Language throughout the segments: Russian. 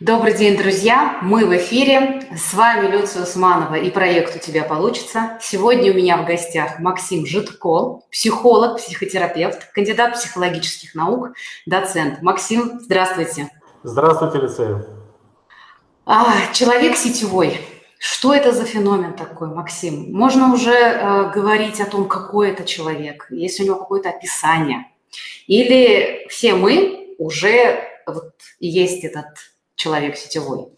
Добрый день, друзья! Мы в эфире. С вами Люция Усманова и проект «У тебя получится». Сегодня у меня в гостях Максим Житко, психолог, психотерапевт, кандидат психологических наук, доцент. Максим, здравствуйте. Здравствуйте, Лицея. А, человек сетевой. Что это за феномен такой, Максим? Можно уже э, говорить о том, какой это человек, есть у него какое-то описание. Или все мы уже вот есть этот человек сетевой?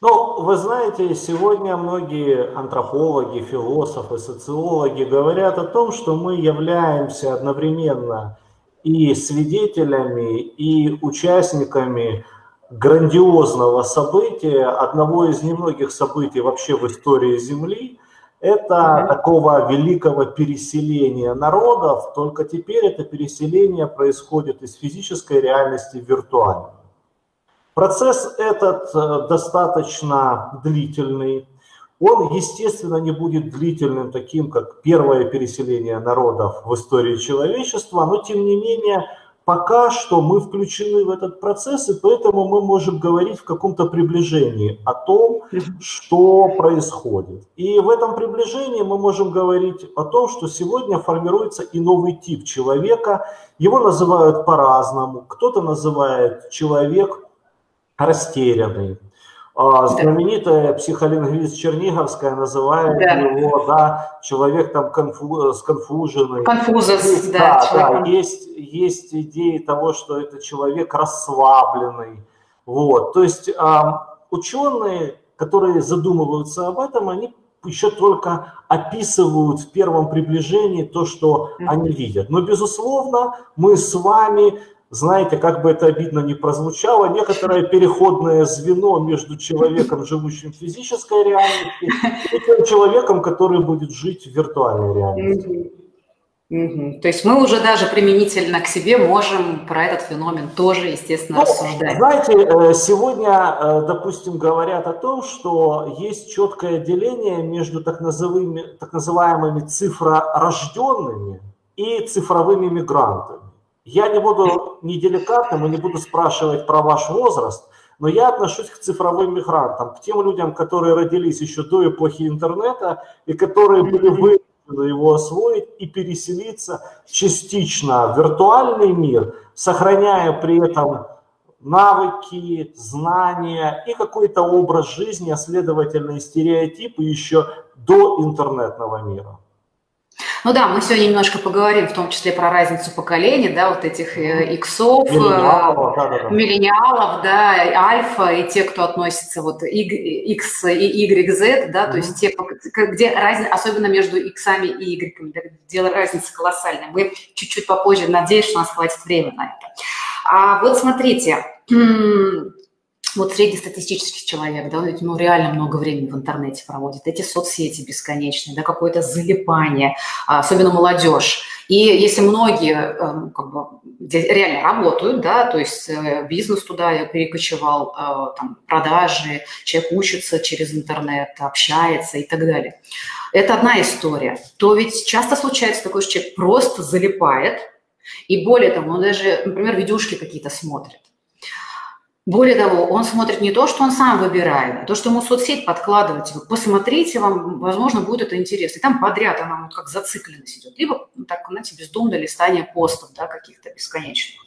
Ну, вы знаете, сегодня многие антропологи, философы, социологи говорят о том, что мы являемся одновременно и свидетелями, и участниками грандиозного события, одного из немногих событий вообще в истории Земли, это такого великого переселения народов, только теперь это переселение происходит из физической реальности в виртуальную. Процесс этот э, достаточно длительный. Он, естественно, не будет длительным таким, как первое переселение народов в истории человечества, но, тем не менее, пока что мы включены в этот процесс, и поэтому мы можем говорить в каком-то приближении о том, что происходит. И в этом приближении мы можем говорить о том, что сегодня формируется и новый тип человека. Его называют по-разному. Кто-то называет человек растерянный. А, знаменитая психолингвист Черниговская называет да. его, да, человек там конфу, сконфуженный. Конфузов, есть, да. Да, да, есть, есть идеи того, что это человек расслабленный. Вот. То есть а, ученые, которые задумываются об этом, они еще только описывают в первом приближении то, что они видят. Но, безусловно, мы с вами знаете, как бы это обидно не прозвучало, некоторое переходное звено между человеком, живущим в физической реальности, и тем человеком, который будет жить в виртуальной реальности. Угу. То есть мы уже даже применительно к себе можем про этот феномен тоже, естественно, ну, рассуждать. Знаете, э, сегодня, э, допустим, говорят о том, что есть четкое деление между так называемыми, так называемыми цифророжденными и цифровыми мигрантами. Я не буду неделикатным и не буду спрашивать про ваш возраст, но я отношусь к цифровым мигрантам, к тем людям, которые родились еще до эпохи интернета и которые были вынуждены его освоить и переселиться частично в виртуальный мир, сохраняя при этом навыки, знания и какой-то образ жизни, а следовательно и стереотипы еще до интернетного мира. Ну да, мы сегодня немножко поговорим, в том числе про разницу поколений, да, вот этих э, иксов, миллениалов, да, да, да. миллениалов, да, альфа и те, кто относится вот X и YZ, да, mm-hmm. то есть те, где разница, особенно между иксами и Y, да, где разница колоссальная. Мы чуть-чуть попозже, надеюсь, что у нас хватит времени на это. А вот смотрите, вот среднестатистический человек, да, ведь ну, реально много времени в интернете проводит, эти соцсети бесконечные, да, какое-то залипание, а, особенно молодежь. И если многие эм, как бы, реально работают, да, то есть э, бизнес туда перекочевал, э, там, продажи, человек учится через интернет, общается и так далее. Это одна история. То ведь часто случается такое, что человек просто залипает, и более того, он даже, например, видюшки какие-то смотрит. Более того, он смотрит не то, что он сам выбирает, а то, что ему соцсеть подкладывает. Типа, посмотрите, вам, возможно, будет это интересно. И там подряд она вот как зацикленность идет. Либо, так, знаете, бездумное листание постов, да, каких-то бесконечных.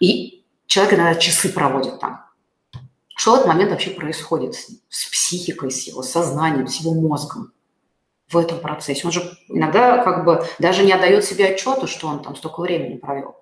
И человек иногда часы проводит там. Что в этот момент вообще происходит с, ним, с психикой, с его сознанием, с его мозгом в этом процессе? Он же иногда как бы даже не отдает себе отчета, что он там столько времени провел.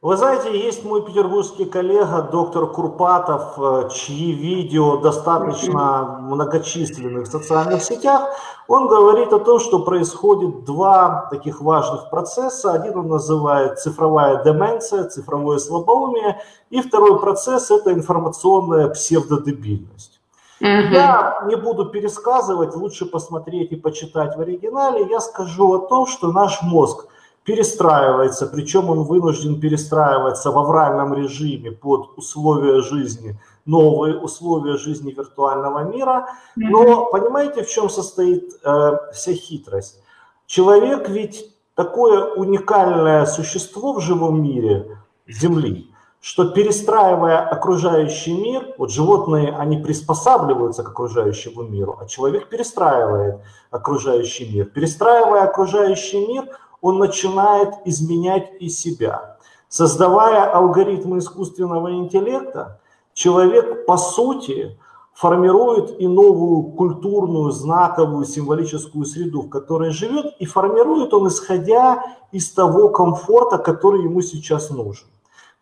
Вы знаете, есть мой петербургский коллега, доктор Курпатов, э, чьи видео достаточно многочисленны в социальных сетях. Он говорит о том, что происходит два таких важных процесса. Один он называет цифровая деменция, цифровое слабоумие, и второй процесс – это информационная псевдодебильность. Угу. Я не буду пересказывать, лучше посмотреть и почитать в оригинале. Я скажу о том, что наш мозг – перестраивается, причем он вынужден перестраиваться в авральном режиме под условия жизни, новые условия жизни виртуального мира. Но понимаете, в чем состоит э, вся хитрость? Человек ведь такое уникальное существо в живом мире Земли, что перестраивая окружающий мир, вот животные, они приспосабливаются к окружающему миру, а человек перестраивает окружающий мир. Перестраивая окружающий мир, он начинает изменять и себя. Создавая алгоритмы искусственного интеллекта, человек по сути формирует и новую культурную, знаковую, символическую среду, в которой живет, и формирует он, исходя из того комфорта, который ему сейчас нужен.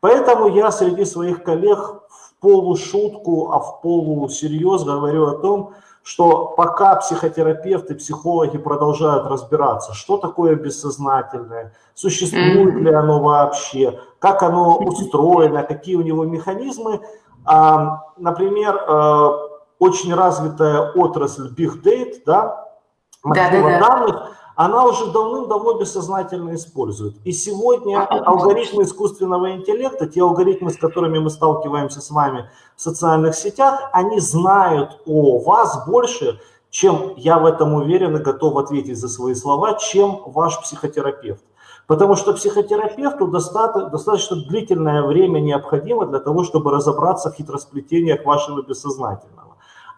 Поэтому я среди своих коллег в полушутку, а в полусерьез говорю о том, что пока психотерапевты, психологи продолжают разбираться, что такое бессознательное, существует ли оно вообще, как оно устроено, какие у него механизмы, а, например, э, очень развитая отрасль Big Data, да, массива да, да, да. данных, она уже давным-давно бессознательно использует. И сегодня алгоритмы искусственного интеллекта, те алгоритмы, с которыми мы сталкиваемся с вами в социальных сетях, они знают о вас больше, чем я в этом уверен и готов ответить за свои слова, чем ваш психотерапевт. Потому что психотерапевту достаточно, достаточно длительное время необходимо для того, чтобы разобраться в хитросплетениях вашего бессознательного.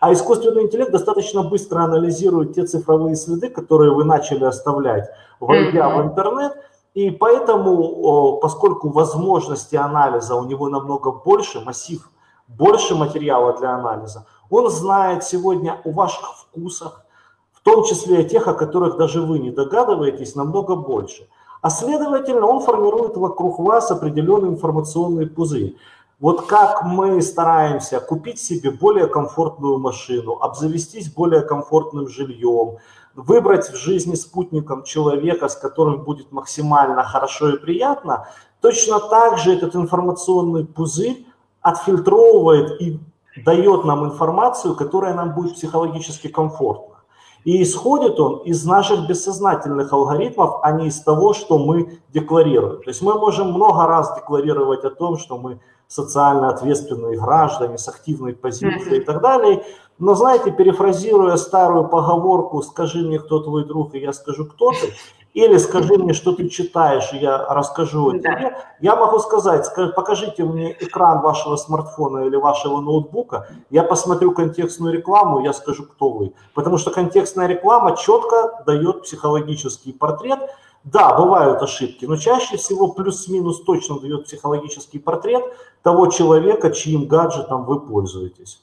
А искусственный интеллект достаточно быстро анализирует те цифровые следы, которые вы начали оставлять, войдя в интернет. И поэтому, поскольку возможности анализа у него намного больше, массив, больше материала для анализа, он знает сегодня о ваших вкусах, в том числе о тех, о которых даже вы не догадываетесь, намного больше. А следовательно, он формирует вокруг вас определенный информационный пузырь. Вот как мы стараемся купить себе более комфортную машину, обзавестись более комфортным жильем, выбрать в жизни спутником человека, с которым будет максимально хорошо и приятно, точно так же этот информационный пузырь отфильтровывает и дает нам информацию, которая нам будет психологически комфортна. И исходит он из наших бессознательных алгоритмов, а не из того, что мы декларируем. То есть мы можем много раз декларировать о том, что мы социально ответственные граждане с активной позицией и так далее. Но знаете, перефразируя старую поговорку «скажи мне, кто твой друг, и я скажу, кто ты», или скажи мне, что ты читаешь, и я расскажу о тебе, я могу сказать, покажите мне экран вашего смартфона или вашего ноутбука, я посмотрю контекстную рекламу, я скажу, кто вы. Потому что контекстная реклама четко дает психологический портрет, да, бывают ошибки, но чаще всего плюс-минус точно дает психологический портрет того человека, чьим гаджетом вы пользуетесь.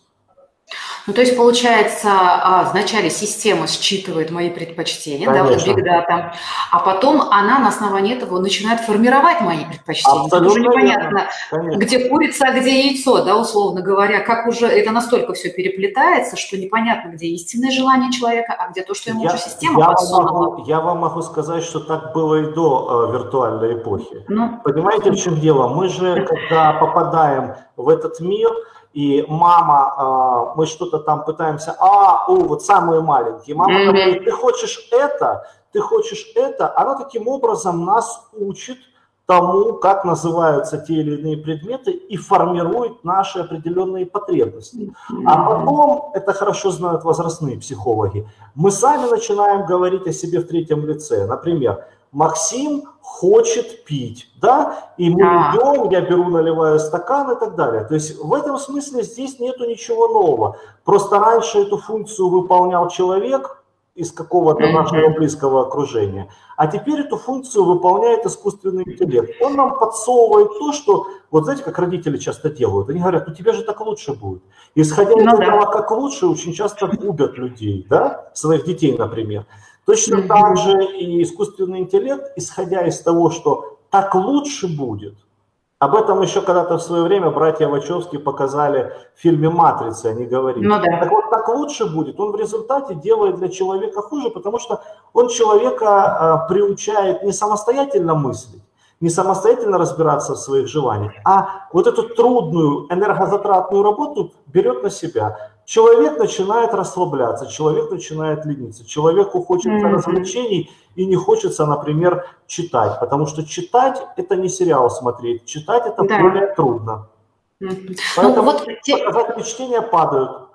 Ну, то есть, получается, а, вначале система считывает мои предпочтения, Конечно. да, Big Data, а потом она на основании этого начинает формировать мои предпочтения. Абсолютно уже непонятно, где курица, а где яйцо, да, условно говоря, как уже это настолько все переплетается, что непонятно, где истинное желание человека, а где то, что ему я, уже система я подсунула. Вам могу, я вам могу сказать, что так было и до э, виртуальной эпохи. Ну, Понимаете, в чем дело? Мы же, когда попадаем в этот мир, и мама, а, мы что-то там пытаемся, а, о, вот самые маленькие, мама mm-hmm. говорит, ты хочешь это, ты хочешь это, она таким образом нас учит тому, как называются те или иные предметы и формирует наши определенные потребности. А потом, это хорошо знают возрастные психологи, мы сами начинаем говорить о себе в третьем лице. Например, Максим хочет пить, да, и мы да. идем, я беру, наливаю стакан и так далее. То есть в этом смысле здесь нету ничего нового. Просто раньше эту функцию выполнял человек из какого-то нашего близкого окружения, а теперь эту функцию выполняет искусственный интеллект. Он нам подсовывает то, что, вот знаете, как родители часто делают, они говорят, ну тебе же так лучше будет. Исходя из ну, этого, как лучше, очень часто губят людей, да, своих детей, например. Точно mm-hmm. так же и искусственный интеллект, исходя из того, что так лучше будет. Об этом еще когда-то в свое время братья Вачовски показали в фильме «Матрица», они говорили. Ну, да. Так вот, так лучше будет. Он в результате делает для человека хуже, потому что он человека э, приучает не самостоятельно мыслить, не самостоятельно разбираться в своих желаниях, а вот эту трудную энергозатратную работу берет на себя. Человек начинает расслабляться, человек начинает лениться, человеку хочется mm-hmm. развлечений и не хочется, например, читать, потому что читать это не сериал смотреть, читать это да. более трудно. Mm-hmm. Поэтому ну, вот... показатели чтения падают.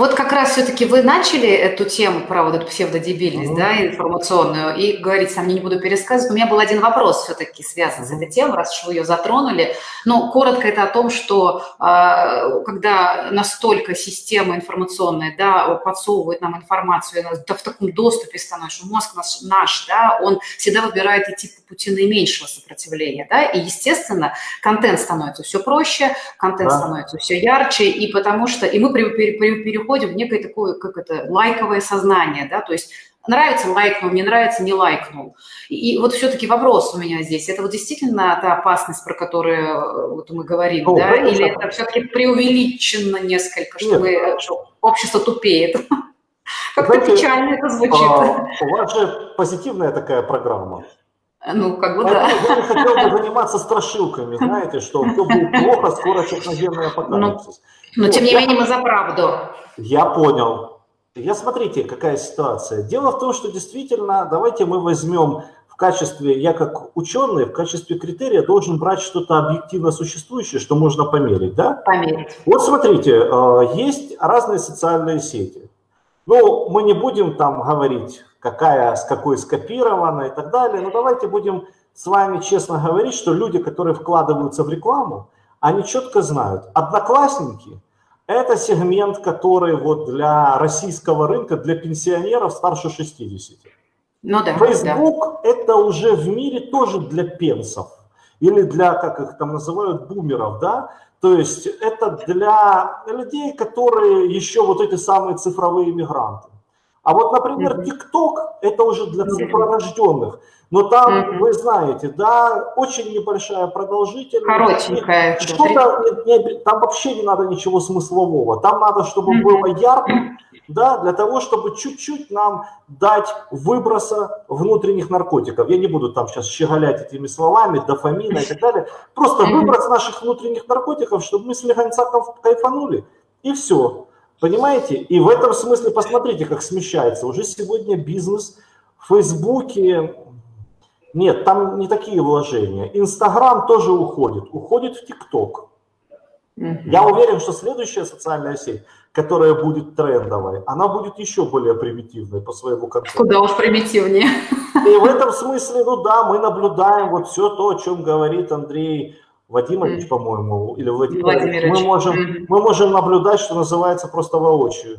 Вот как раз все-таки вы начали эту тему про вот эту псевдодебильность, mm-hmm. да, информационную, и говорить сам не буду пересказывать. У меня был один вопрос все-таки связан mm-hmm. с этой темой, раз уж вы ее затронули. Но коротко это о том, что э, когда настолько система информационная, да, подсовывает нам информацию, да, в таком доступе становится, мозг наш, наш, да, он всегда выбирает идти по пути наименьшего сопротивления, да, и, естественно, контент становится все проще, контент да. становится все ярче, и потому что, и мы при, при, при переходим в некое такое, как это, лайковое сознание, да, то есть нравится – лайкнул, не нравится – не лайкнул. И, и вот все-таки вопрос у меня здесь, это вот действительно та опасность, про которую э, вот мы говорим, ну, да, конечно. или это все-таки преувеличено несколько, что, мы, что общество тупеет? Как-то печально это звучит. А, у вас же позитивная такая программа. Ну, как бы да. Я не хотел бы заниматься страшилками, знаете, что все будет плохо, скоро техногенный апокалипсис. Но, тем не менее мы за правду. Я понял. Я смотрите, какая ситуация. Дело в том, что действительно, давайте мы возьмем в качестве, я как ученый, в качестве критерия должен брать что-то объективно существующее, что можно померить, да? Померить. Вот смотрите, э, есть разные социальные сети. Ну, мы не будем там говорить, какая с какой скопирована и так далее, но давайте будем с вами честно говорить, что люди, которые вкладываются в рекламу, они четко знают, одноклассники – это сегмент, который вот для российского рынка, для пенсионеров старше 60. Ну да. Facebook да. это уже в мире тоже для пенсов или для, как их там называют, бумеров, да, то есть это для людей, которые еще вот эти самые цифровые мигранты. А вот, например, TikTok это уже для цифророжденных. Но там, вы знаете, да, очень небольшая продолжительность. Коротенькая. Что-то, там вообще не надо ничего смыслового. Там надо, чтобы было ярко, да, для того, чтобы чуть-чуть нам дать выброса внутренних наркотиков. Я не буду там сейчас щеголять этими словами, дофамина и так далее. Просто выброс наших внутренних наркотиков, чтобы мы слегонца кайфанули, и все. Понимаете? И в этом смысле посмотрите, как смещается. Уже сегодня бизнес в Фейсбуке, нет, там не такие вложения. Инстаграм тоже уходит, уходит в ТикТок. Я уверен, что следующая социальная сеть, которая будет трендовой, она будет еще более примитивной по своему концепту. Куда уж примитивнее. И в этом смысле, ну да, мы наблюдаем вот все то, о чем говорит Андрей Вадимович, mm. по-моему, или Владимир. Владимирович. Мы можем, mm-hmm. мы можем наблюдать, что называется, просто воочию.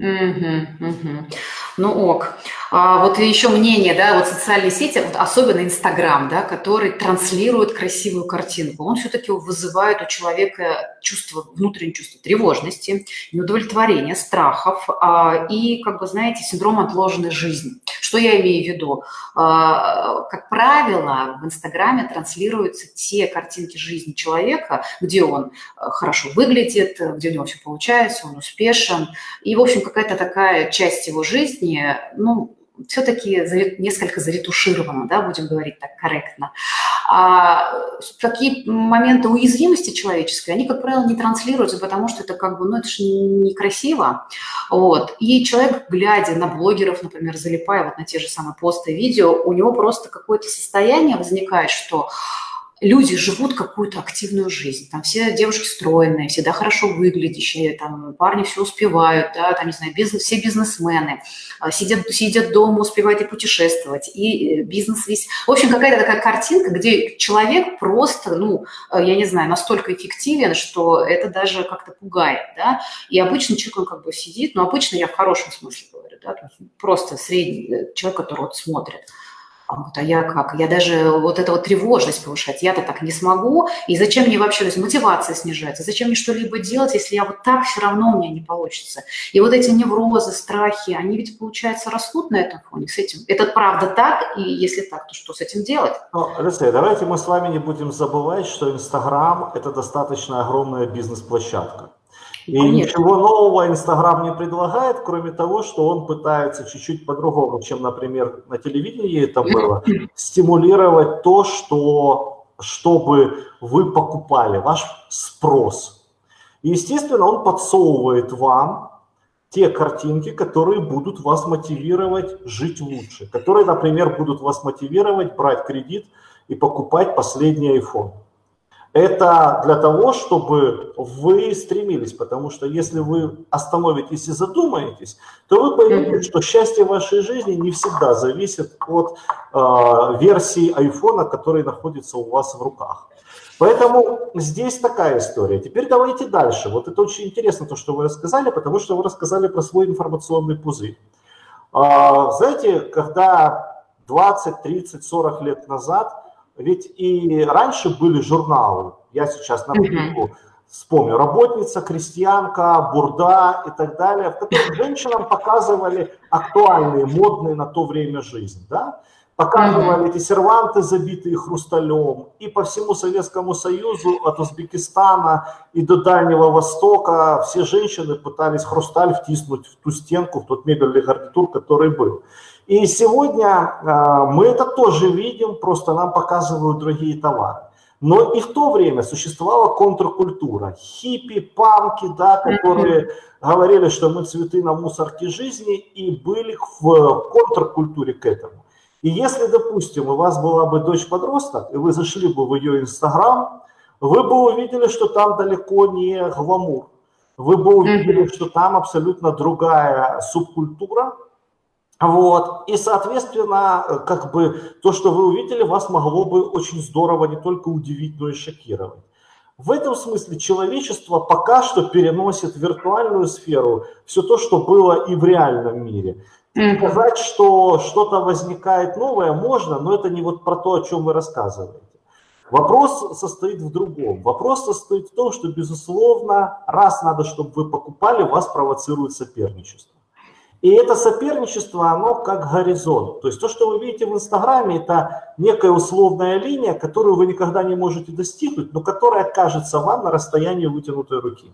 Mm-hmm. Mm-hmm. Ну ок. А, вот еще мнение, да, вот социальные сети, вот особенно Инстаграм, да, который транслирует красивую картинку, он все-таки вызывает у человека чувство, внутреннее чувство тревожности, неудовлетворения, страхов а, и, как бы, знаете, синдром отложенной жизни. Что я имею в виду? А, как правило, в Инстаграме транслируются те картинки жизни человека, где он а, хорошо выглядит, где у него все получается, он успешен, и, в общем, какая-то такая часть его жизни, ну, все-таки несколько заретушировано, да, будем говорить так корректно. А такие моменты уязвимости человеческой, они, как правило, не транслируются, потому что это как бы, ну, это же некрасиво. Вот. И человек, глядя на блогеров, например, залипая вот на те же самые посты, видео, у него просто какое-то состояние возникает, что люди живут какую-то активную жизнь. Там все девушки стройные, всегда хорошо выглядящие, там парни все успевают, да, там, не знаю, бизнес, все бизнесмены, а, сидят, сидят дома, успевают и путешествовать, и э, бизнес весь. В общем, какая-то такая картинка, где человек просто, ну, э, я не знаю, настолько эффективен, что это даже как-то пугает, да. И обычно человек, он как бы сидит, но обычно я в хорошем смысле говорю, да, просто средний э, человек, который вот смотрит – а вот, а я как? Я даже вот эту вот тревожность повышать, я-то так не смогу. И зачем мне вообще, то есть мотивация снижается? Зачем мне что-либо делать, если я вот так все равно у меня не получится? И вот эти неврозы, страхи, они ведь, получается, растут на этом фоне с этим. Это правда так? И если так, то что с этим делать? Ну, Алексей, давайте мы с вами не будем забывать, что Инстаграм – это достаточно огромная бизнес-площадка. И Конечно. ничего нового Инстаграм не предлагает, кроме того, что он пытается чуть-чуть по-другому, чем, например, на телевидении это было, стимулировать то, что, чтобы вы покупали, ваш спрос. И, естественно, он подсовывает вам те картинки, которые будут вас мотивировать жить лучше, которые, например, будут вас мотивировать брать кредит и покупать последний iPhone. Это для того, чтобы вы стремились, потому что если вы остановитесь и задумаетесь, то вы поймете, что счастье вашей жизни не всегда зависит от э, версии айфона, который находится у вас в руках. Поэтому здесь такая история. Теперь давайте дальше. Вот это очень интересно, то, что вы рассказали, потому что вы рассказали про свой информационный пузырь. А, знаете, когда 20, 30, 40 лет назад ведь и раньше были журналы, я сейчас напомню, вспомню, работница, крестьянка, бурда и так далее, в которых женщинам показывали актуальные, модные на то время жизнь, да? Показывали эти серванты, забитые хрусталем, и по всему Советскому Союзу, от Узбекистана и до Дальнего Востока, все женщины пытались хрусталь втиснуть в ту стенку, в тот мебельный гарнитур, который был. И сегодня а, мы это тоже видим, просто нам показывают другие товары. Но и в то время существовала контркультура. Хиппи, панки, да, которые говорили, что мы цветы на мусорке жизни, и были в контркультуре к этому. И если, допустим, у вас была бы дочь-подросток, и вы зашли бы в ее инстаграм, вы бы увидели, что там далеко не гламур. Вы бы увидели, что там абсолютно другая субкультура, вот. И, соответственно, как бы то, что вы увидели, вас могло бы очень здорово не только удивить, но и шокировать. В этом смысле человечество пока что переносит в виртуальную сферу все то, что было и в реальном мире. Сказать, что что-то возникает новое, можно, но это не вот про то, о чем вы рассказываете. Вопрос состоит в другом. Вопрос состоит в том, что, безусловно, раз надо, чтобы вы покупали, вас провоцирует соперничество. И это соперничество, оно как горизонт. То есть то, что вы видите в Инстаграме, это некая условная линия, которую вы никогда не можете достигнуть, но которая кажется вам на расстоянии вытянутой руки.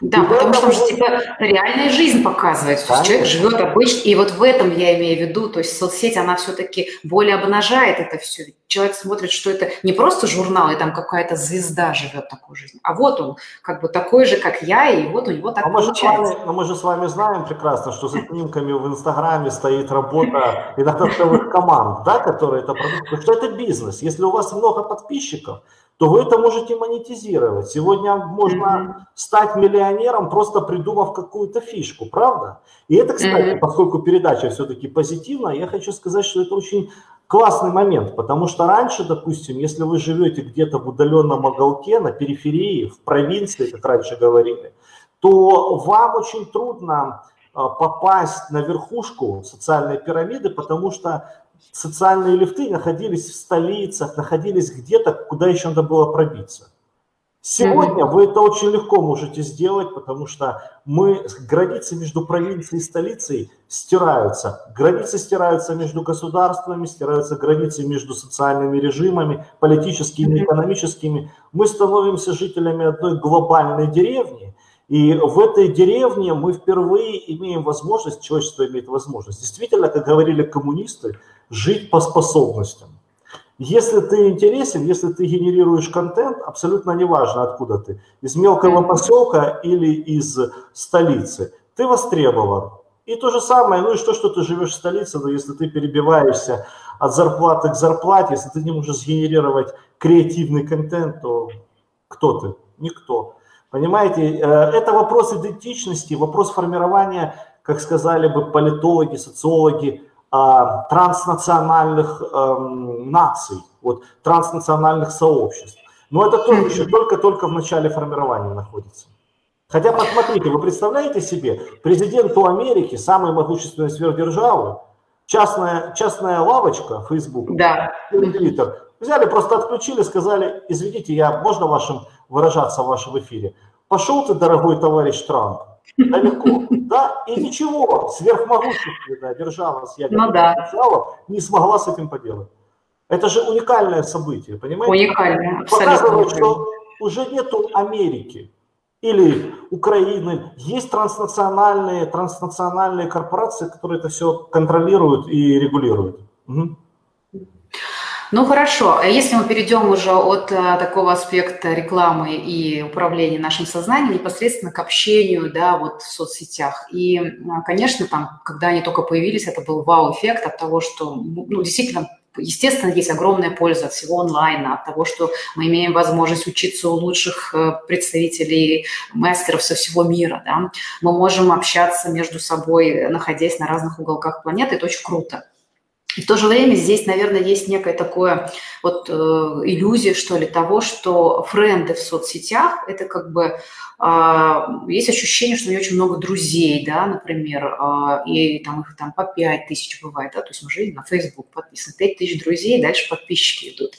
Да, и потому что, что типа реальная жизнь показывает, что человек живет обычно, и вот в этом я имею в виду, то есть соцсеть, она все-таки более обнажает это все. Человек смотрит, что это не просто журнал, и там какая-то звезда живет такую жизнь, а вот он как бы такой же, как я, и вот у него так а получается. Мы вами, но мы же с вами знаем прекрасно, что за снимками в Инстаграме стоит работа иногда целых команд, да, которые это продают, потому что это бизнес. Если у вас много подписчиков, то вы это можете монетизировать. Сегодня можно стать миллионером, просто придумав какую-то фишку, правда? И это, кстати, поскольку передача все-таки позитивная, я хочу сказать, что это очень классный момент, потому что раньше, допустим, если вы живете где-то в удаленном уголке, на периферии, в провинции, как раньше говорили, то вам очень трудно а, попасть на верхушку социальной пирамиды, потому что социальные лифты находились в столицах, находились где-то, куда еще надо было пробиться. Сегодня вы это очень легко можете сделать, потому что мы, границы между провинцией и столицей стираются. Границы стираются между государствами, стираются границы между социальными режимами, политическими, экономическими. Мы становимся жителями одной глобальной деревни, и в этой деревне мы впервые имеем возможность, человечество имеет возможность, действительно, как говорили коммунисты, жить по способностям. Если ты интересен, если ты генерируешь контент, абсолютно неважно, откуда ты, из мелкого поселка или из столицы, ты востребован. И то же самое, ну и что, что ты живешь в столице, но если ты перебиваешься от зарплаты к зарплате, если ты не можешь сгенерировать креативный контент, то кто ты? Никто. Понимаете, э, это вопрос идентичности, вопрос формирования, как сказали бы политологи, социологи, транснациональных эм, наций, вот, транснациональных сообществ. Но это тоже еще только-только в начале формирования находится. Хотя, посмотрите, вы представляете себе, президенту Америки, самой могущественной сверхдержавы, частная, частная лавочка, Facebook, да. Twitter, взяли, просто отключили, сказали, извините, я, можно вашим выражаться в вашем эфире? Пошел ты, дорогой товарищ Трамп, далеко, да, и ничего, сверхмогущественная держава с ядерным ну, да. потенциалом не смогла с этим поделать. Это же уникальное событие, понимаете? Уникальное. Показывает, что уже нету Америки или Украины, есть транснациональные, транснациональные корпорации, которые это все контролируют и регулируют. Угу. Ну хорошо, а если мы перейдем уже от а, такого аспекта рекламы и управления нашим сознанием непосредственно к общению, да, вот в соцсетях. И, конечно, там, когда они только появились, это был вау-эффект от того, что, ну, действительно, естественно, есть огромная польза от всего онлайна, от того, что мы имеем возможность учиться у лучших э, представителей, мастеров со всего мира. Да? Мы можем общаться между собой, находясь на разных уголках планеты. Это очень круто. И в то же время здесь, наверное, есть некое такое вот э, иллюзия, что ли, того, что френды в соцсетях – это как бы э, есть ощущение, что у меня очень много друзей, да, например, э, и там их там по 5 тысяч бывает, да, то есть мы же на Facebook подписаны, 5 тысяч друзей, дальше подписчики идут.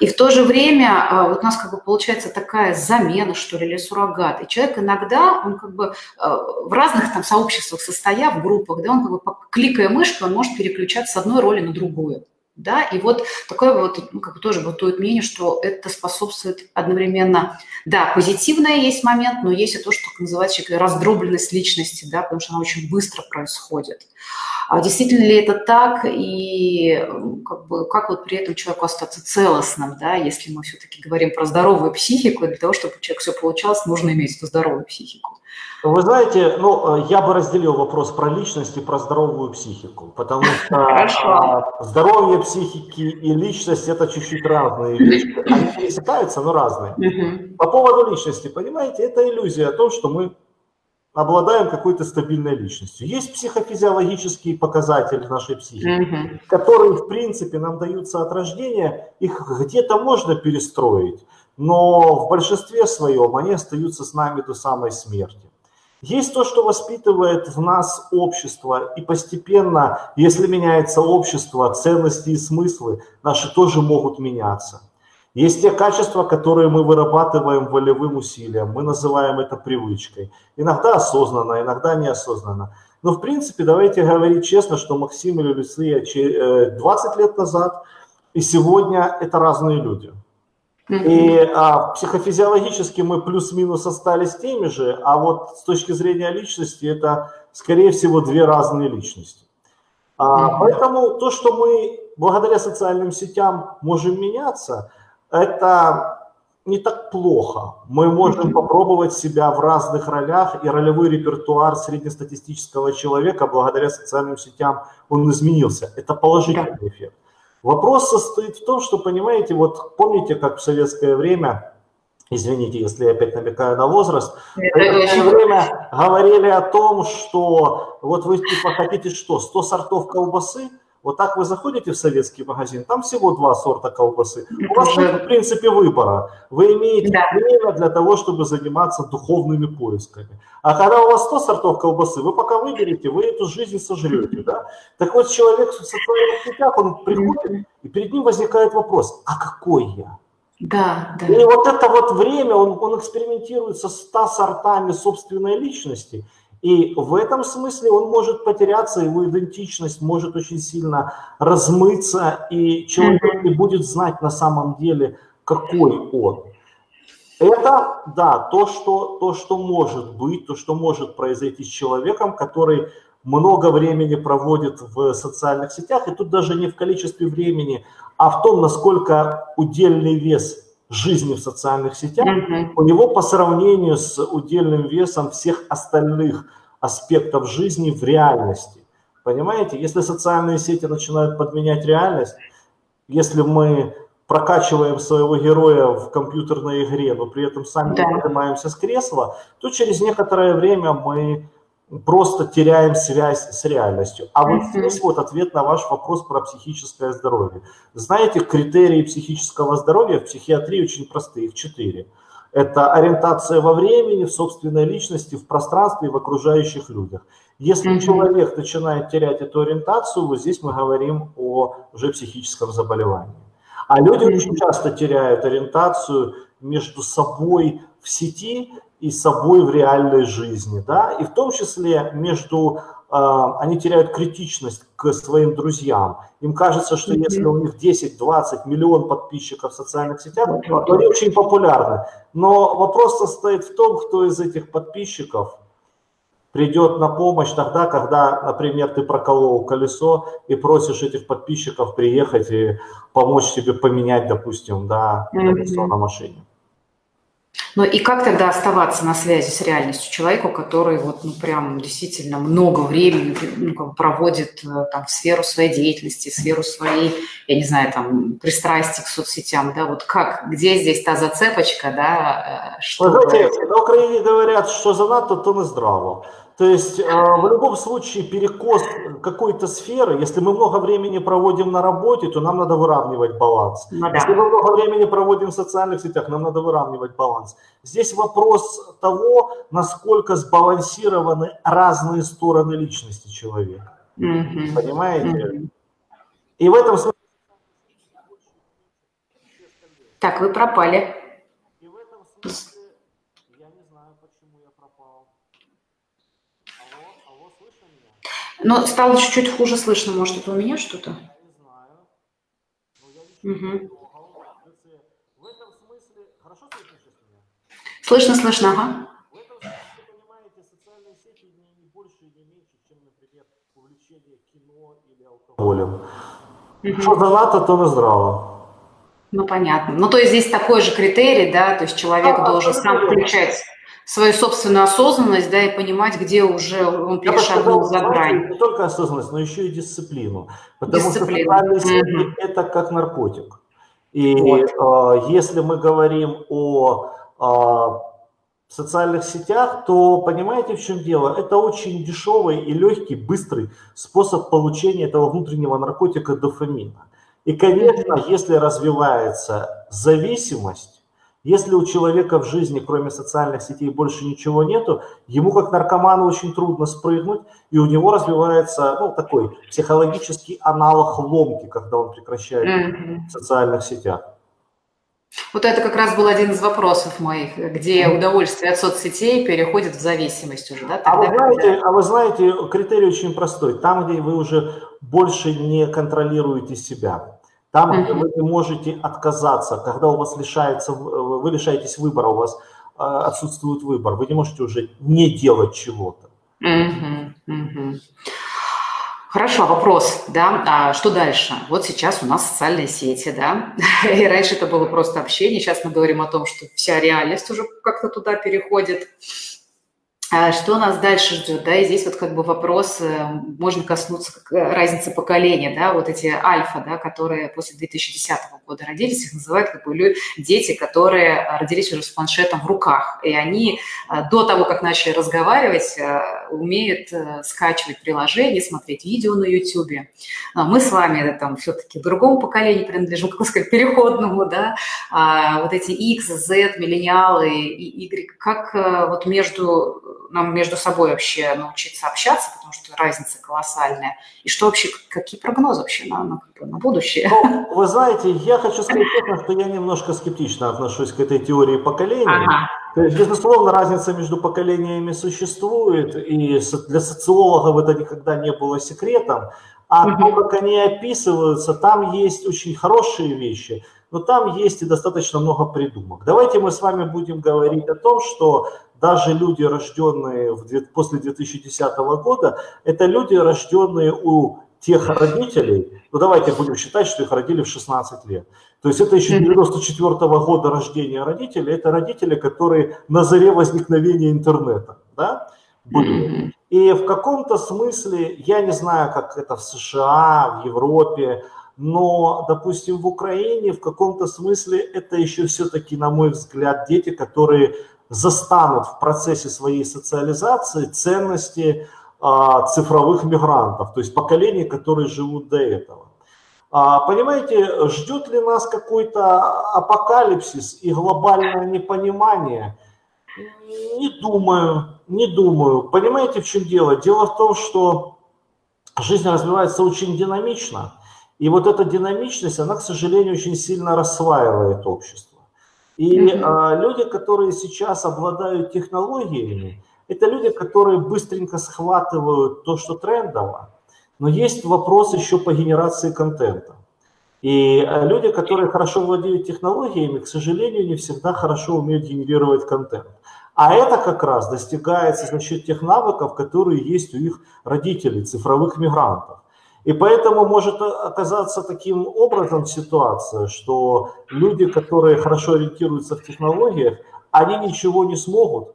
И в то же время э, вот у нас как бы получается такая замена, что ли, или суррогат. И человек иногда, он как бы в разных там сообществах состоя, в группах, да, он как бы кликая мышкой, он может переключаться с одной роли на другую. Да, и вот такое вот, ну, как бы тоже бытует мнение, что это способствует одновременно, да, позитивное есть момент, но есть и то, что называется раздробленность личности, да, потому что она очень быстро происходит. А действительно ли это так, и как, бы, как вот при этом человеку остаться целостным, да, если мы все-таки говорим про здоровую психику, для того, чтобы у человека все получалось, нужно иметь эту здоровую психику. Вы знаете, ну, я бы разделил вопрос про личность и про здоровую психику, потому что а, здоровье психики и личность – это чуть-чуть разные вещи. Они пересекаются, но разные. По поводу личности, понимаете, это иллюзия о том, что мы обладаем какой-то стабильной личностью. Есть психофизиологические показатели нашей психики, mm-hmm. которые, в принципе, нам даются от рождения, их где-то можно перестроить, но в большинстве своем они остаются с нами до самой смерти. Есть то, что воспитывает в нас общество, и постепенно, если меняется общество, ценности и смыслы наши тоже могут меняться. Есть те качества, которые мы вырабатываем волевым усилием, мы называем это привычкой. Иногда осознанно, иногда неосознанно. Но в принципе, давайте говорить честно, что Максим или Люция 20 лет назад и сегодня это разные люди. И а, психофизиологически мы плюс-минус остались теми же, а вот с точки зрения личности это, скорее всего, две разные личности. А, поэтому то, что мы благодаря социальным сетям можем меняться – это не так плохо. Мы можем попробовать себя в разных ролях, и ролевой репертуар среднестатистического человека благодаря социальным сетям он изменился. Это положительный эффект. Вопрос состоит в том, что, понимаете, вот помните, как в советское время, извините, если я опять намекаю на возраст, в советское время говорили о том, что вот вы типа хотите что, 100 сортов колбасы, вот так вы заходите в советский магазин, там всего два сорта колбасы. У вас нет, в принципе, выбора. Вы имеете да. время для того, чтобы заниматься духовными поисками. А когда у вас 100 сортов колбасы, вы пока выберете, вы эту жизнь сожрете. Да? Так вот, человек в социальных сетях, он приходит, и перед ним возникает вопрос, а какой я? Да, да. И вот это вот время, он, он экспериментирует со 100 сортами собственной личности – и в этом смысле он может потеряться, его идентичность может очень сильно размыться, и человек не будет знать на самом деле, какой он. Это, да, то что, то, что может быть, то, что может произойти с человеком, который много времени проводит в социальных сетях, и тут даже не в количестве времени, а в том, насколько удельный вес жизни в социальных сетях, mm-hmm. у него по сравнению с удельным весом всех остальных аспектов жизни в реальности. Понимаете, если социальные сети начинают подменять реальность, если мы прокачиваем своего героя в компьютерной игре, но при этом сами да. поднимаемся с кресла, то через некоторое время мы просто теряем связь с реальностью. А вот здесь вот ответ на ваш вопрос про психическое здоровье. Знаете, критерии психического здоровья в психиатрии очень простые, их четыре. Это ориентация во времени, в собственной личности, в пространстве и в окружающих людях. Если mm-hmm. человек начинает терять эту ориентацию, вот здесь мы говорим о уже психическом заболевании. А люди mm-hmm. очень часто теряют ориентацию между собой в сети и собой в реальной жизни, да, и в том числе между а, они теряют критичность к своим друзьям. Им кажется, что если у них 10, 20, миллион подписчиков в социальных сетях, то они очень популярны. Но вопрос состоит в том, кто из этих подписчиков придет на помощь тогда, когда, например, ты проколол колесо и просишь этих подписчиков приехать и помочь тебе поменять, допустим, да, колесо на машине. Ну и как тогда оставаться на связи с реальностью человеку, который вот, ну, прям действительно много времени ну, как бы проводит э, там в сферу своей деятельности, в сферу своей, я не знаю, там, пристрастий к соцсетям, да, вот как, где здесь та зацепочка, да, э, что... Вы знаете, на Украине говорят, что за НАТО, то не здраво. То есть э, в любом случае перекос какой-то сферы, если мы много времени проводим на работе, то нам надо выравнивать баланс. Ну, да. Если мы много времени проводим в социальных сетях, нам надо выравнивать баланс. Здесь вопрос того, насколько сбалансированы разные стороны личности человека. Mm-hmm. Понимаете? Mm-hmm. И в этом смысле... Так, вы пропали. Но стало чуть-чуть хуже слышно. Может, это у меня что-то? Угу. Слышно, слышно, ага. Волем. Угу. Что за НАТО, то на здраво. Ну, понятно. Ну, то есть здесь такой же критерий, да, то есть человек а, должен сам включать свою собственную осознанность, да, и понимать, где уже он перешагнул за грань. Не только осознанность, но еще и дисциплину. Потому Дисциплина. что mm-hmm. это как наркотик. И вот. э, если мы говорим о э, социальных сетях, то понимаете, в чем дело? Это очень дешевый и легкий, быстрый способ получения этого внутреннего наркотика дофамина. И, конечно, если развивается зависимость, если у человека в жизни, кроме социальных сетей, больше ничего нету, ему как наркоману очень трудно спрыгнуть, и у него развивается ну, такой психологический аналог ломки, когда он прекращает mm-hmm. в социальных сетях. Вот это как раз был один из вопросов моих, где удовольствие от соцсетей переходит в зависимость уже, да? Тогда, а, вы знаете, когда... а вы знаете, критерий очень простой. Там, где вы уже больше не контролируете себя, там, где вы не можете отказаться, когда у вас лишается, вы лишаетесь выбора, у вас э, отсутствует выбор, вы не можете уже не делать чего-то. Хорошо, вопрос, да, а что дальше? Вот сейчас у нас социальные сети, да, и раньше это было просто общение, сейчас мы говорим о том, что вся реальность уже как-то туда переходит. А что нас дальше ждет, да, и здесь вот как бы вопрос, э, можно коснуться э, разницы поколения, да, вот эти альфа, да, которые после 2010 года родились, их называют как бы дети, которые родились уже с планшетом в руках, и они э, до того, как начали разговаривать, умеют скачивать приложения, смотреть видео на YouTube. Мы с вами там все-таки другому поколению принадлежим, как сказать, переходному, да, а вот эти X, Z, миллениалы и Y, как вот между нам между собой вообще научиться общаться, потому что разница колоссальная. И что вообще, какие прогнозы вообще на, на, на будущее? Ну, вы знаете, я хочу сказать что я немножко скептично отношусь к этой теории поколений. Ага. То есть, безусловно, разница между поколениями существует, и для социологов это никогда не было секретом. А угу. то, как они описываются, там есть очень хорошие вещи, но там есть и достаточно много придумок. Давайте мы с вами будем говорить о том, что даже люди, рожденные в, после 2010 года, это люди, рожденные у тех родителей, ну давайте будем считать, что их родили в 16 лет. То есть это еще 94 -го года рождения родителей, это родители, которые на заре возникновения интернета, да, были. И в каком-то смысле, я не знаю, как это в США, в Европе, но, допустим, в Украине в каком-то смысле это еще все-таки, на мой взгляд, дети, которые застанут в процессе своей социализации ценности а, цифровых мигрантов, то есть поколений, которые живут до этого. А, понимаете, ждет ли нас какой-то апокалипсис и глобальное непонимание? Не думаю, не думаю. Понимаете, в чем дело? Дело в том, что жизнь развивается очень динамично, и вот эта динамичность, она, к сожалению, очень сильно рассваивает общество. И а, люди, которые сейчас обладают технологиями, это люди, которые быстренько схватывают то, что трендово, но есть вопрос еще по генерации контента. И а, люди, которые хорошо владеют технологиями, к сожалению, не всегда хорошо умеют генерировать контент. А это как раз достигается за счет тех навыков, которые есть у их родителей, цифровых мигрантов. И поэтому может оказаться таким образом ситуация, что люди, которые хорошо ориентируются в технологиях, они ничего не смогут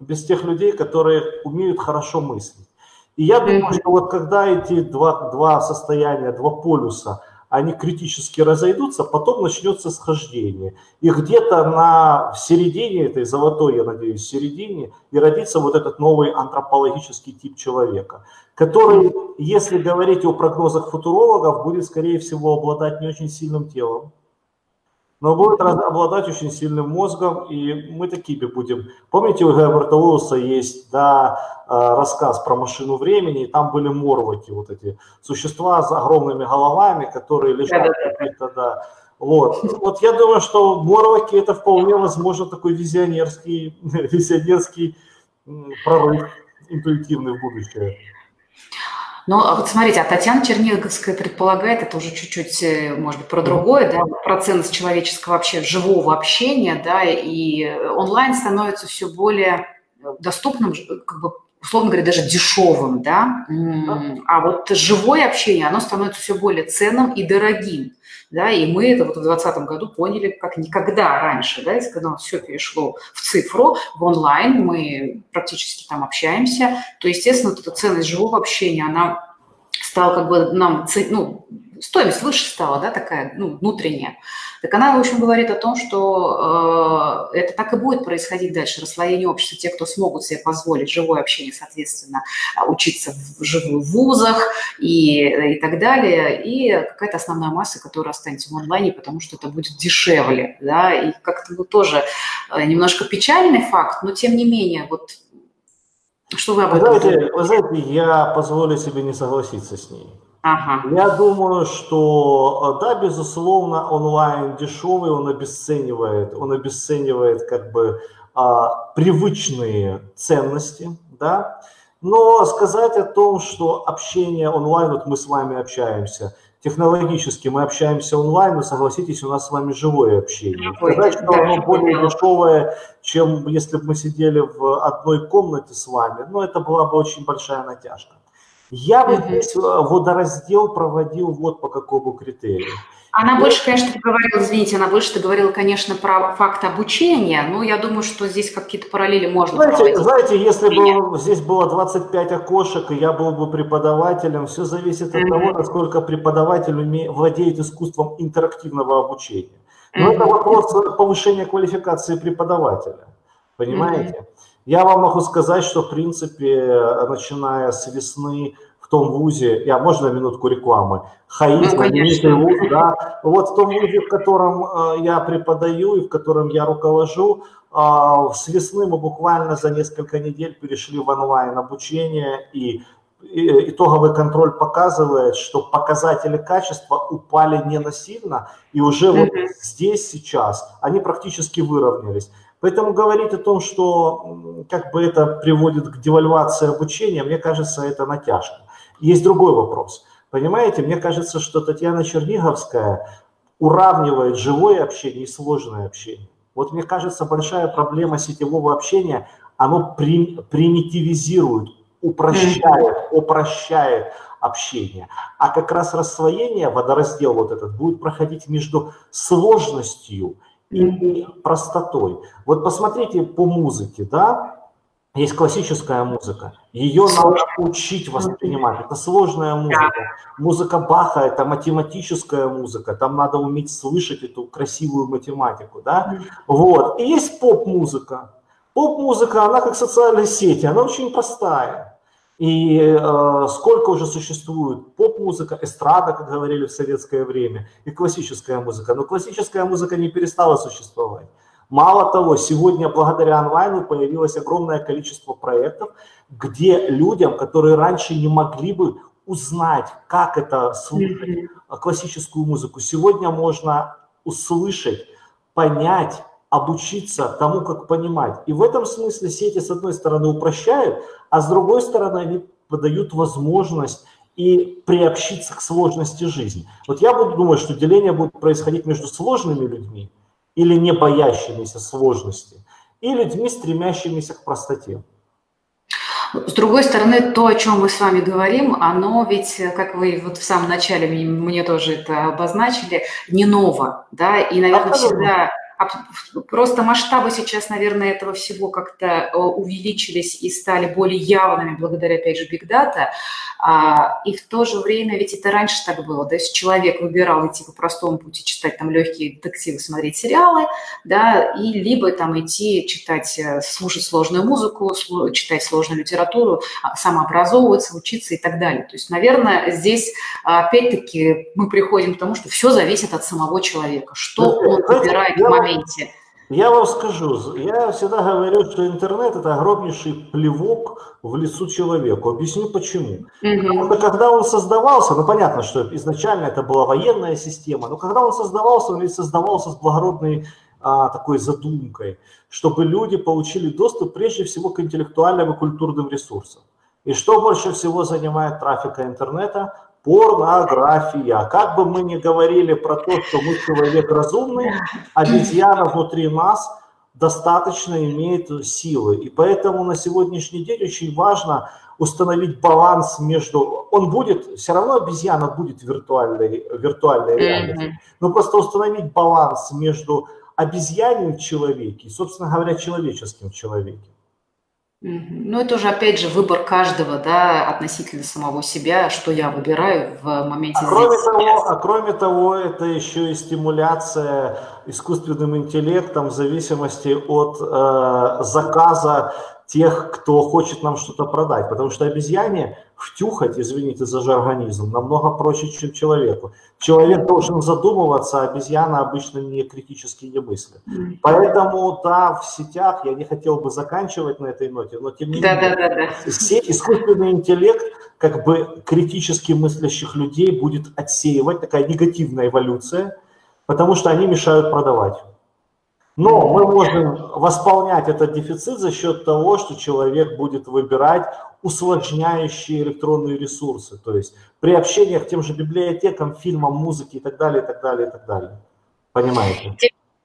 без тех людей, которые умеют хорошо мыслить. И я думаю, что вот когда эти два, два состояния, два полюса, они критически разойдутся, потом начнется схождение. И где-то на в середине этой золотой, я надеюсь, середине, и родится вот этот новый антропологический тип человека, который, если говорить о прогнозах футурологов, будет, скорее всего, обладать не очень сильным телом, но будет обладать очень сильным мозгом, и мы такими будем. Помните, у Герберта Уиллса есть да, а, рассказ про машину времени, и там были морваки, вот эти существа с огромными головами, которые лежат каких-то, да. Вот. вот я думаю, что морваки это вполне возможно такой визионерский, визионерский прорыв интуитивный в будущее. Но а вот смотрите, а Татьяна Черниговская предполагает, это уже чуть-чуть, э, может быть, про другое, да, про ценность человеческого вообще живого общения, да, и онлайн становится все более доступным, как бы условно говоря, даже дешевым, да, а вот живое общение, оно становится все более ценным и дорогим, да, и мы это вот в 2020 году поняли как никогда раньше, да, если когда все перешло в цифру, в онлайн, мы практически там общаемся, то, естественно, вот эта ценность живого общения, она стала как бы нам, ну, стоимость выше стала, да, такая, ну, внутренняя. Так она, в общем, говорит о том, что э, это так и будет происходить дальше, расслоение общества. Те, кто смогут себе позволить живое общение, соответственно, учиться в живых вузах и, и так далее, и какая-то основная масса, которая останется в онлайне, потому что это будет дешевле, да, и как-то ну, тоже э, немножко печальный факт, но тем не менее, вот что вы об этом знаете, думаете? Вы знаете, я позволю себе не согласиться с ней. Ага. Я думаю, что да, безусловно, онлайн дешевый, он обесценивает, он обесценивает как бы а, привычные ценности, да. Но сказать о том, что общение онлайн, вот мы с вами общаемся, технологически мы общаемся онлайн, но согласитесь, у нас с вами живое общение. Сказать, что оно более дешевое, чем если бы мы сидели в одной комнате с вами, ну, это была бы очень большая натяжка. Я бы здесь э, водораздел проводил вот по какому критерию. Она я... больше, конечно, говорила, извините, она больше ты говорила, конечно, про факт обучения, но я думаю, что здесь какие-то параллели можно знаете, проводить. Знаете, если бы здесь было 25 окошек, и я был бы преподавателем, все зависит от mm-hmm. того, насколько преподаватель уме... владеет искусством интерактивного обучения. Но mm-hmm. это вопрос повышения квалификации преподавателя, понимаете? Mm-hmm. Я вам могу сказать, что, в принципе, начиная с весны в том вузе, я можно минутку рекламы, ХАИ, ну, вуз, да, вот в том вузе, в котором э, я преподаю и в котором я руковожу, э, с весны мы буквально за несколько недель перешли в онлайн обучение и итоговый контроль показывает, что показатели качества упали не насильно, и уже вот здесь сейчас они практически выровнялись. Поэтому говорить о том, что как бы это приводит к девальвации обучения, мне кажется, это натяжка. Есть другой вопрос. Понимаете, мне кажется, что Татьяна Черниговская уравнивает живое общение и сложное общение. Вот мне кажется, большая проблема сетевого общения, оно примитивизирует, упрощает, упрощает общение. А как раз рассвоение, водораздел вот этот, будет проходить между сложностью и простотой. Вот посмотрите по музыке, да, есть классическая музыка, ее надо учить воспринимать. Это сложная музыка. Музыка Баха – это математическая музыка, там надо уметь слышать эту красивую математику, да. Вот. И есть поп-музыка. Поп-музыка, она как социальные сети, она очень простая. И э, сколько уже существует поп-музыка, эстрада, как говорили в советское время, и классическая музыка. Но классическая музыка не перестала существовать. Мало того, сегодня благодаря онлайну появилось огромное количество проектов, где людям, которые раньше не могли бы узнать, как это слушать классическую музыку, сегодня можно услышать, понять, обучиться тому, как понимать. И в этом смысле сети, с одной стороны, упрощают, а с другой стороны, они подают возможность и приобщиться к сложности жизни. Вот я буду думать, что деление будет происходить между сложными людьми или не боящимися сложности, и людьми, стремящимися к простоте. С другой стороны, то, о чем мы с вами говорим, оно ведь, как вы вот в самом начале мне тоже это обозначили, не ново, да, и, наверное, всегда просто масштабы сейчас, наверное, этого всего как-то э, увеличились и стали более явными благодаря, опять же, Big Data. А, и в то же время, ведь это раньше так было, да, если человек выбирал идти по простому пути, читать там легкие детективы, смотреть сериалы, да, и либо там идти читать, э, слушать сложную музыку, читать сложную литературу, а, самообразовываться, учиться и так далее. То есть, наверное, здесь опять-таки мы приходим к тому, что все зависит от самого человека, что он выбирает в моменте. Я вам скажу, я всегда говорю, что интернет это огромнейший плевок в лицо человеку. Объясню почему. Угу. Потому что когда он создавался, ну понятно, что изначально это была военная система, но когда он создавался, он ведь создавался с благородной а, такой задумкой, чтобы люди получили доступ прежде всего к интеллектуальным и культурным ресурсам. И что больше всего занимает трафика интернета? Порнография. Как бы мы ни говорили про то, что мы человек разумный, обезьяна внутри нас достаточно имеет силы. И поэтому на сегодняшний день очень важно установить баланс между... Он будет, все равно обезьяна будет виртуальной, виртуальной реальностью, но просто установить баланс между обезьянным в человеке и, собственно говоря, человеческим в человеке. Ну, это уже, опять же, выбор каждого, да, относительно самого себя, что я выбираю в моменте а кроме того, А кроме того, это еще и стимуляция искусственным интеллектом в зависимости от э, заказа тех, кто хочет нам что-то продать. Потому что обезьяне втюхать, извините за жаргонизм, намного проще, чем человеку. Человек должен задумываться, а обезьяна обычно не критически не мыслит. Поэтому, да, в сетях, я не хотел бы заканчивать на этой ноте, но тем не да, менее, да, да, да. сеть, искусственный интеллект как бы критически мыслящих людей будет отсеивать, такая негативная эволюция, потому что они мешают продавать. Но мы можем восполнять этот дефицит за счет того, что человек будет выбирать усложняющие электронные ресурсы, то есть при общении к тем же библиотекам, фильмам, музыке и так далее, и так далее, и так далее. Понимаете?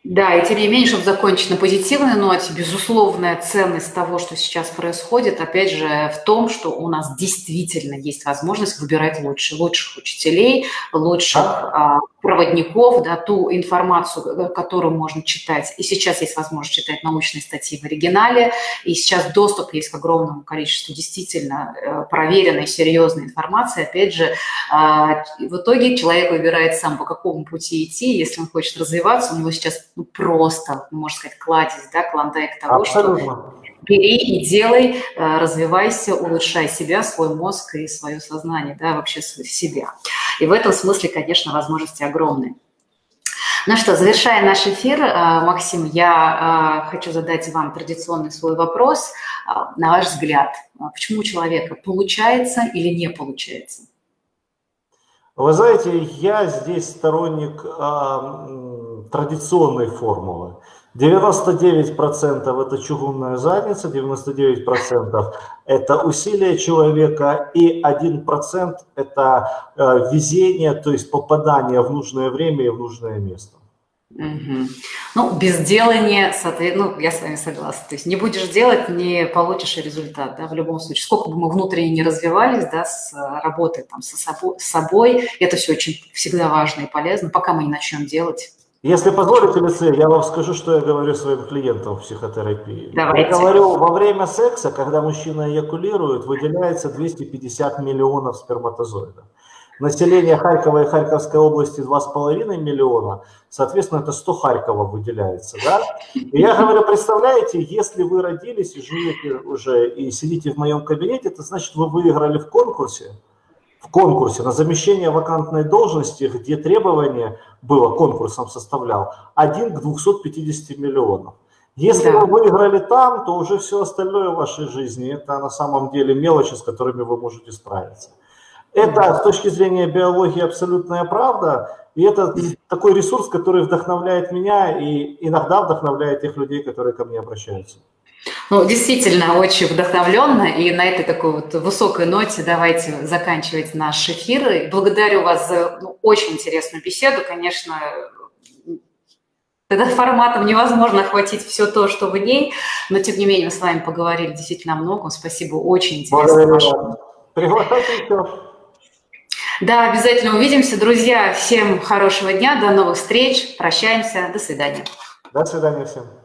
Да, и тем не менее, чтобы закончить на позитивной ноте, безусловная ценность того, что сейчас происходит, опять же, в том, что у нас действительно есть возможность выбирать лучше, лучших учителей, лучших а, проводников, да, ту информацию, э, которую можно читать. И сейчас есть возможность читать научные статьи в оригинале, и сейчас доступ есть к огромному количеству действительно э, проверенной, серьезной информации. Опять же, а, в итоге человек выбирает сам, по какому пути идти. Если он хочет развиваться, у него сейчас ну, просто, можно сказать, кладезь, да, клондайк того, Абсолютно. что бери и делай, э, развивайся, улучшай себя, свой мозг и свое сознание, да, вообще себя. И в этом смысле, конечно, возможности огромные. Ну что, завершая наш эфир, э, Максим, я э, хочу задать вам традиционный свой вопрос. На ваш взгляд, почему у человека получается или не получается? Вы знаете, я здесь сторонник э, традиционной формулы. 99% это чугунная задница, 99% это усилия человека и 1% это э, везение, то есть попадание в нужное время и в нужное место. Угу. Ну, без делания, ну, я с вами согласна. То есть не будешь делать, не получишь результат, да, в любом случае. Сколько бы мы внутренне не развивались, да, с работой там со собой, собой, это все очень всегда важно и полезно, пока мы не начнем делать если позволите, Лицей, я вам скажу, что я говорю своим клиентам в психотерапии. Давайте. Я говорю, во время секса, когда мужчина эякулирует, выделяется 250 миллионов сперматозоидов. Население Харькова и Харьковской области 2,5 миллиона, соответственно, это 100 Харькова выделяется. Да? И я говорю, представляете, если вы родились и живете уже и сидите в моем кабинете, это значит, вы выиграли в конкурсе, конкурсе на замещение вакантной должности, где требование было, конкурсом составлял, 1 к 250 миллионов. Если да. вы выиграли там, то уже все остальное в вашей жизни это на самом деле мелочи, с которыми вы можете справиться. Это с точки зрения биологии абсолютная правда, и это такой ресурс, который вдохновляет меня и иногда вдохновляет тех людей, которые ко мне обращаются. Ну, действительно, очень вдохновленно. И на этой такой вот высокой ноте давайте заканчивать наш эфир. Благодарю вас за ну, очень интересную беседу. Конечно, Тогда форматом невозможно охватить все то, что в ней, но тем не менее мы с вами поговорили действительно много. Спасибо, очень интересно. Приглашайте еще. Да, обязательно увидимся. Друзья, всем хорошего дня, до новых встреч, прощаемся, до свидания. До свидания всем.